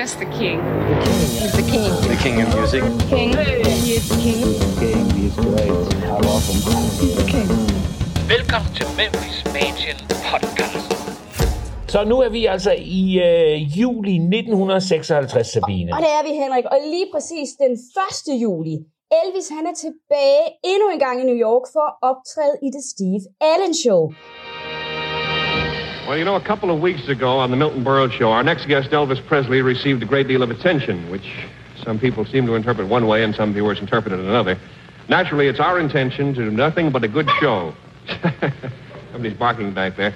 just the king. He's the king. The king of music. King. He is the king. King, he's great. I love him. He's the king. Velkommen til Memphis Mansion Podcast. Så nu er vi altså i øh, juli 1956, Sabine. Og det er vi, Henrik. Og lige præcis den 1. juli. Elvis han er tilbage endnu en gang i New York for at optræde i det Steve Allen Show. Well, you know, a couple of weeks ago on the Milton Berle Show, our next guest, Elvis Presley, received a great deal of attention, which some people seem to interpret one way and some viewers interpret it another. Naturally, it's our intention to do nothing but a good show. Somebody's barking back there.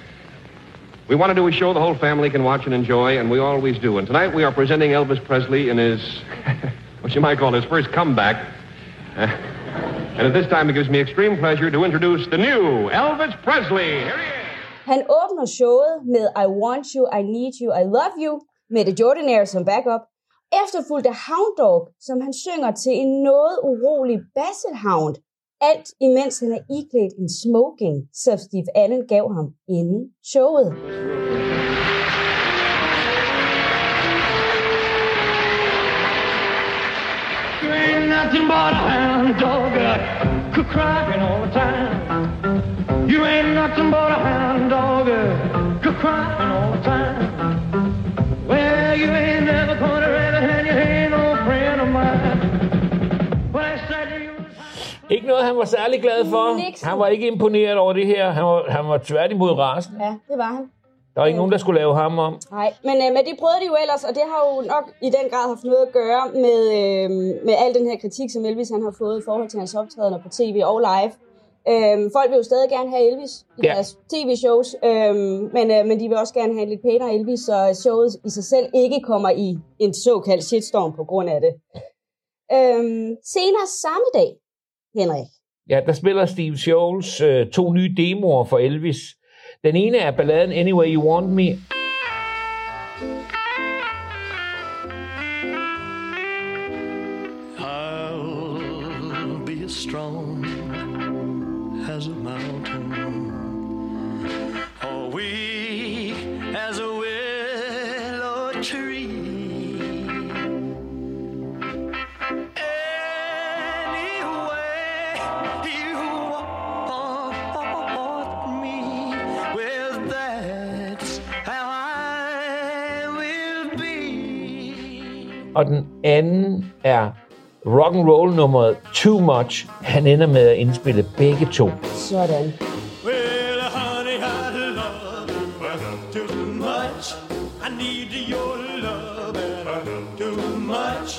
We want to do a show the whole family can watch and enjoy, and we always do. And tonight we are presenting Elvis Presley in his, what you might call his first comeback. And at this time, it gives me extreme pleasure to introduce the new Elvis Presley. Here he is. Han åbner showet med I Want You, I Need You, I Love You med The Jordanaire som backup. Efterfulgt af Hound Dog, som han synger til en noget urolig Basset Hound. Alt imens han er iklædt en smoking, som Steve Allen gav ham inden showet. You ain't nothing but a hound dog, uh, crying all the time. Nothing but a hound dog, uh, crying all the time. Well, you ain't never gonna rather and you ain't no friend of mine. Well, I said you was Ikke noget, han var særlig glad for. Nixon. Han var ikke imponeret over det her. Han var, han var tværtimod rasen. Ja, det var han. Der var ikke nogen, der skulle lave ham om. Nej, men, øh, men det prøvede de jo ellers, og det har jo nok i den grad haft noget at gøre med, øh, med al den her kritik, som Elvis han har fået i forhold til hans optrædener på tv og live. Øhm, folk vil jo stadig gerne have Elvis i Ja. deres tv-shows, øhm, men, øh, men de vil også gerne have en lidt pænere Elvis, så showet i sig selv ikke kommer i en såkaldt shitstorm på grund af det. Øhm, senere samme dag, Henrik, Ja, der spiller Steve Scholes øh, to nye demoer for Elvis. Den ene er balladen Anyway You Want Me. Og den anden er rock and roll nummeret Too Much. Han ender med at indspille begge to. sådan. Well, honey, I love you too much. I need your love too much.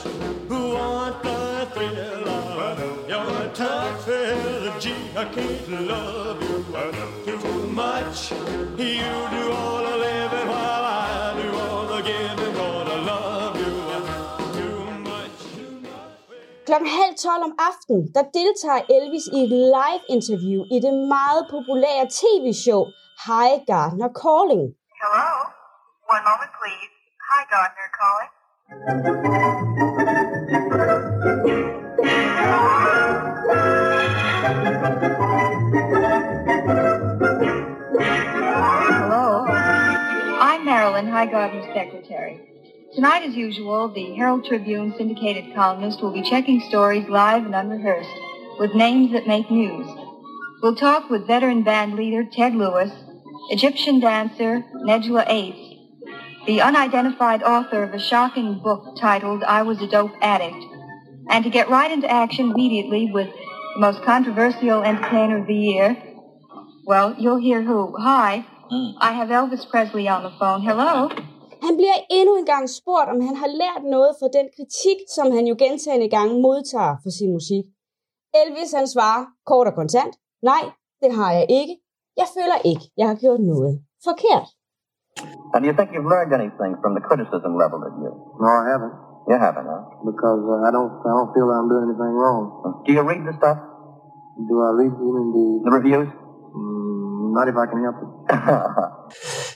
Want the thrill of your tough energy. I can't love you too much. You do Klokken halv tolv om aftenen, der deltager Elvis i et live-interview i det meget populære tv-show High Gardner Calling. Hello? One moment, please. Hi, Gardner calling. Hello. I'm Marilyn Highgarden's secretary. Tonight, as usual, the Herald Tribune syndicated columnist will be checking stories live and unrehearsed with names that make news. We'll talk with veteran band leader Ted Lewis, Egyptian dancer Nejla Ace, the unidentified author of a shocking book titled I Was a Dope Addict, and to get right into action immediately with the most controversial entertainer of the year, well, you'll hear who. Hi, hmm. I have Elvis Presley on the phone. Hello. Han bliver endnu en gang spurgt, om han har lært noget fra den kritik, som han jo gentagende gange modtager for sin musik. Elvis han svarer kort og kontant, nej, det har jeg ikke. Jeg føler ikke, jeg har gjort noget forkert. And do you think you've learned anything from the criticism leveled at you? No, I haven't. You haven't, huh? Because uh, I don't I don't feel I'm doing anything wrong. Do you read the stuff? Do I read you mean the The reviews? mm, not if I can help it.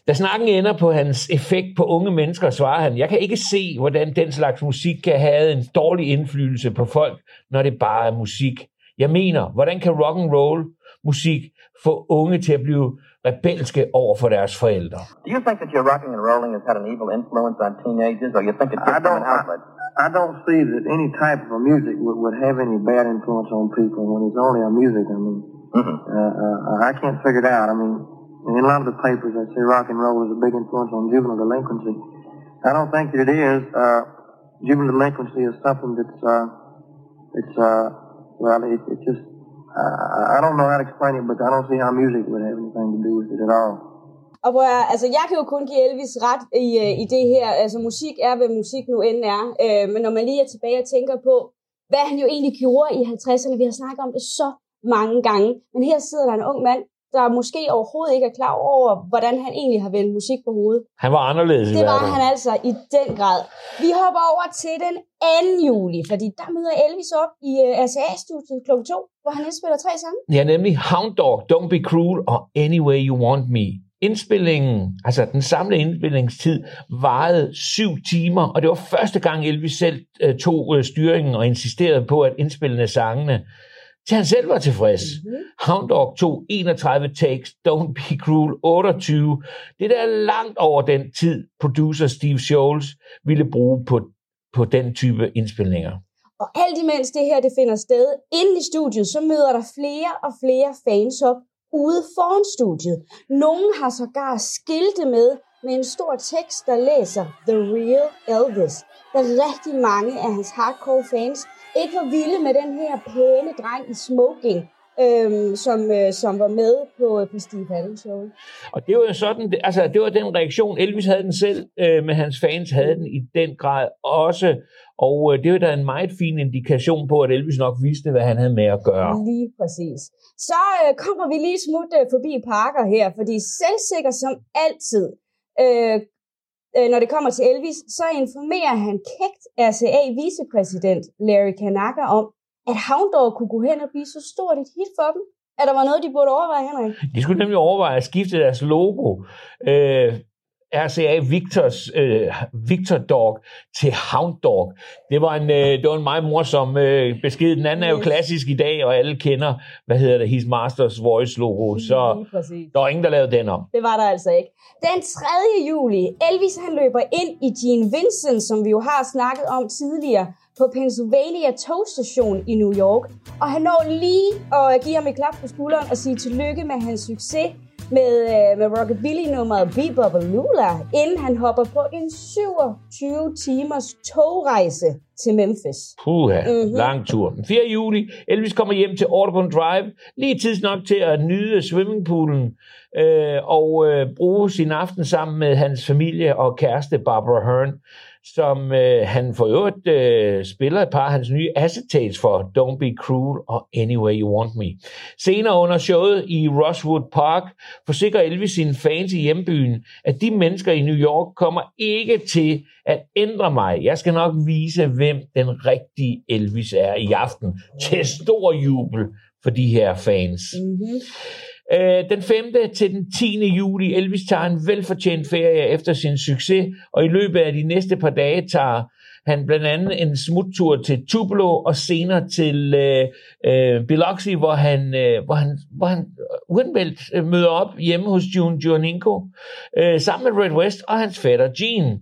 Da snakken ender på hans effekt på unge mennesker, svarer han, jeg kan ikke se, hvordan den slags musik kan have en dårlig indflydelse på folk, når det bare er musik. Jeg mener, hvordan kan rock and roll musik få unge til at blive rebelske over for deres forældre. Do you think that your rocking and rolling has had an evil influence on teenagers, or you think it I gives them don't. an outlet? I, I don't see that any type of music would, would have any bad influence on people when it's only a music. I mean, Mm-hmm. uh, uh, I can't figure it out. I mean, in a lot of the papers that say rock and roll is a big influence on juvenile delinquency. I don't think that it is. Uh, juvenile delinquency is something that's, uh, it's, uh, well, it, it just, uh, I don't know how to explain it, but I don't see how music would have anything to do with it at all. Og hvor jeg, altså, jeg kan jo kun give Elvis ret i, øh, i det her. Altså, musik er, hvad musik nu end er. Øh, men når man lige er tilbage og tænker på, hvad han jo egentlig gjorde i 50'erne, vi har snakket om det så mange gange. Men her sidder der en ung mand, der måske overhovedet ikke er klar over, hvordan han egentlig har vendt musik på hovedet. Han var anderledes Det var han altså i den grad. Vi hopper over til den 2. juli, fordi der møder Elvis op i uh, RCA-studiet kl. 2, hvor han indspiller tre sange. Ja, nemlig Hound Dog, Don't Be Cruel og Any Way You Want Me. Indspillingen, altså den samlede indspillingstid, varede syv timer, og det var første gang Elvis selv øh, tog øh, styringen og insisterede på at indspille sangene, til han selv var tilfreds. Mm-hmm. Hound Dog tog 31 takes, Don't Be Cruel 28. Det der er langt over den tid, producer Steve Scholes ville bruge på, på den type indspilninger. Og alt imens det her det finder sted inde i studiet, så møder der flere og flere fans op ude foran studiet. Nogle har sågar skilte med med en stor tekst, der læser The Real Elvis. Da rigtig mange af hans hardcore fans ikke var vilde med den her pæne dreng i smoking, øhm, som, øh, som var med på, på Steve Allen Show. Og det var jo sådan, det- altså det var den reaktion, Elvis havde den selv, øh, men hans fans havde den i den grad også. Og øh, det var da en meget fin indikation på, at Elvis nok vidste, hvad han havde med at gøre. Lige præcis. Så øh, kommer vi lige smut øh, forbi Parker her, fordi selvsikker som altid, øh, øh, når det kommer til Elvis, så informerer han kægt RCA vicepræsident Larry Kanaka om, at Hound Dog kunne gå hen og blive så stort et hit for dem, at der var noget, de burde overveje, Henrik. De skulle nemlig overveje at skifte deres logo. Øh, RCA Victors, øh, Victor Dog til Hound Dog. Det var en, øh, det var en meget morsom øh, besked. Den anden er jo Yes. klassisk i dag, og alle kender, hvad hedder det, His Masters Voice logo. Så der var ingen, der lavede den om. Det var der altså ikke. Den 3. juli, Elvis han løber ind i Gene Vincent, som vi jo har snakket om tidligere, på Pennsylvania Togstation i New York. Og han når lige at give ham et klap på skulderen og sige tillykke med hans succes med, øh, med rockabilly-nummeret Bebop Lula, inden han hopper på en 27 timers togrejse til Memphis. Puha, Mhm. mm-hmm. lang tur. Den 4. juli, Elvis kommer hjem til Audubon Drive, lige tids nok til at nyde swimmingpoolen øh, og øh, bruge sin aften sammen med hans familie og kæreste Barbara Hearn, som øh, han for øvrigt øh, spiller et par af hans nye acetates for Don't Be Cruel og Anyway You Want Me. Senere under showet i Rosewood Park forsikrer Elvis sine fans i hjembyen, at de mennesker i New York kommer ikke til at ændre mig. Jeg skal nok vise, hvem den rigtige Elvis er i aften. Til stor jubel for de her fans. Mm-hmm. Øh, den 5. til den 10. juli, Elvis tager en velfortjent ferie efter sin succes, og i løbet af de næste par dage tager han blandt andet en smuttur til Tupelo og senere til øh, øh, Biloxi, hvor han, øh, hvor han, hvor han øh, uanmeldt øh, møder op hjemme hos June Juninko, øh, sammen med Red West og hans fætter Gene.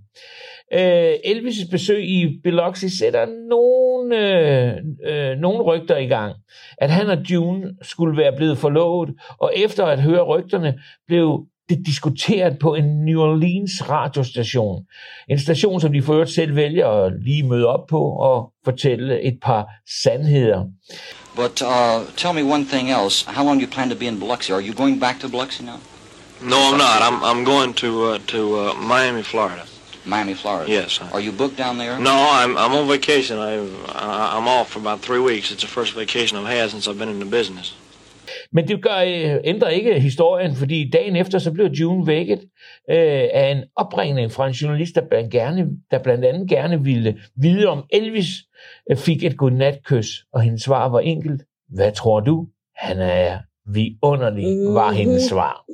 Øh, Elvis' besøg i Biloxi sætter nogle, øh, øh, nogle rygter i gang, at han og June skulle være blevet forlovet, og efter at høre rygterne, blev det diskuteret på en New Orleans radiostation. En station, som de for øvrigt selv vælger at lige møde op på og fortælle et par sandheder. But uh, tell me one thing else. How long do you plan to be in Biloxi? Are you going back to Biloxi now? No, I'm not. I'm I'm going to uh, to uh, Miami, Florida. Miami, Florida. Yes. Are you booked down there? No, I'm I'm on vacation. I- I'm off for about three weeks. It's the first vacation I've had since I've been in the business. Men det gør, øh, ændrer ikke historien, fordi dagen efter så blev June vækket øh, af en opringning fra en journalist, der blandt, gerne, der blandt andet gerne ville vide, om Elvis øh, fik et godnatkys, og hendes svar var enkelt. Hvad tror du? Han er vidunderlig, var hendes svar.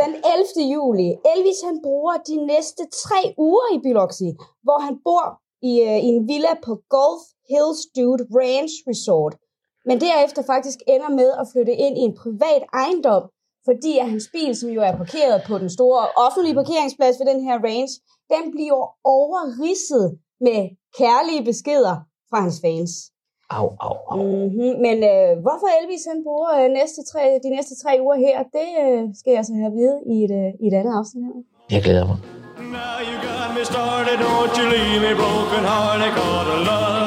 Den 11. juli. Elvis han bruger de næste tre uger i Biloxi, hvor han bor i, øh, i en villa på Gulf Hills Dude Ranch Resort. men derefter faktisk ender med at flytte ind i en privat ejendom, fordi at hans bil, som jo er parkeret på den store offentlige parkeringsplads ved den her range, den bliver overridset med kærlige beskeder fra hans fans. Au, au, au. Mm-hmm. Men øh, hvorfor Elvis han bruger øh, næste tre, de næste tre uger her, det øh, skal jeg så have at vide i et, øh, i et andet afsnit her. Jeg glæder mig. Now you got me started, don't you leave me broken hearted, love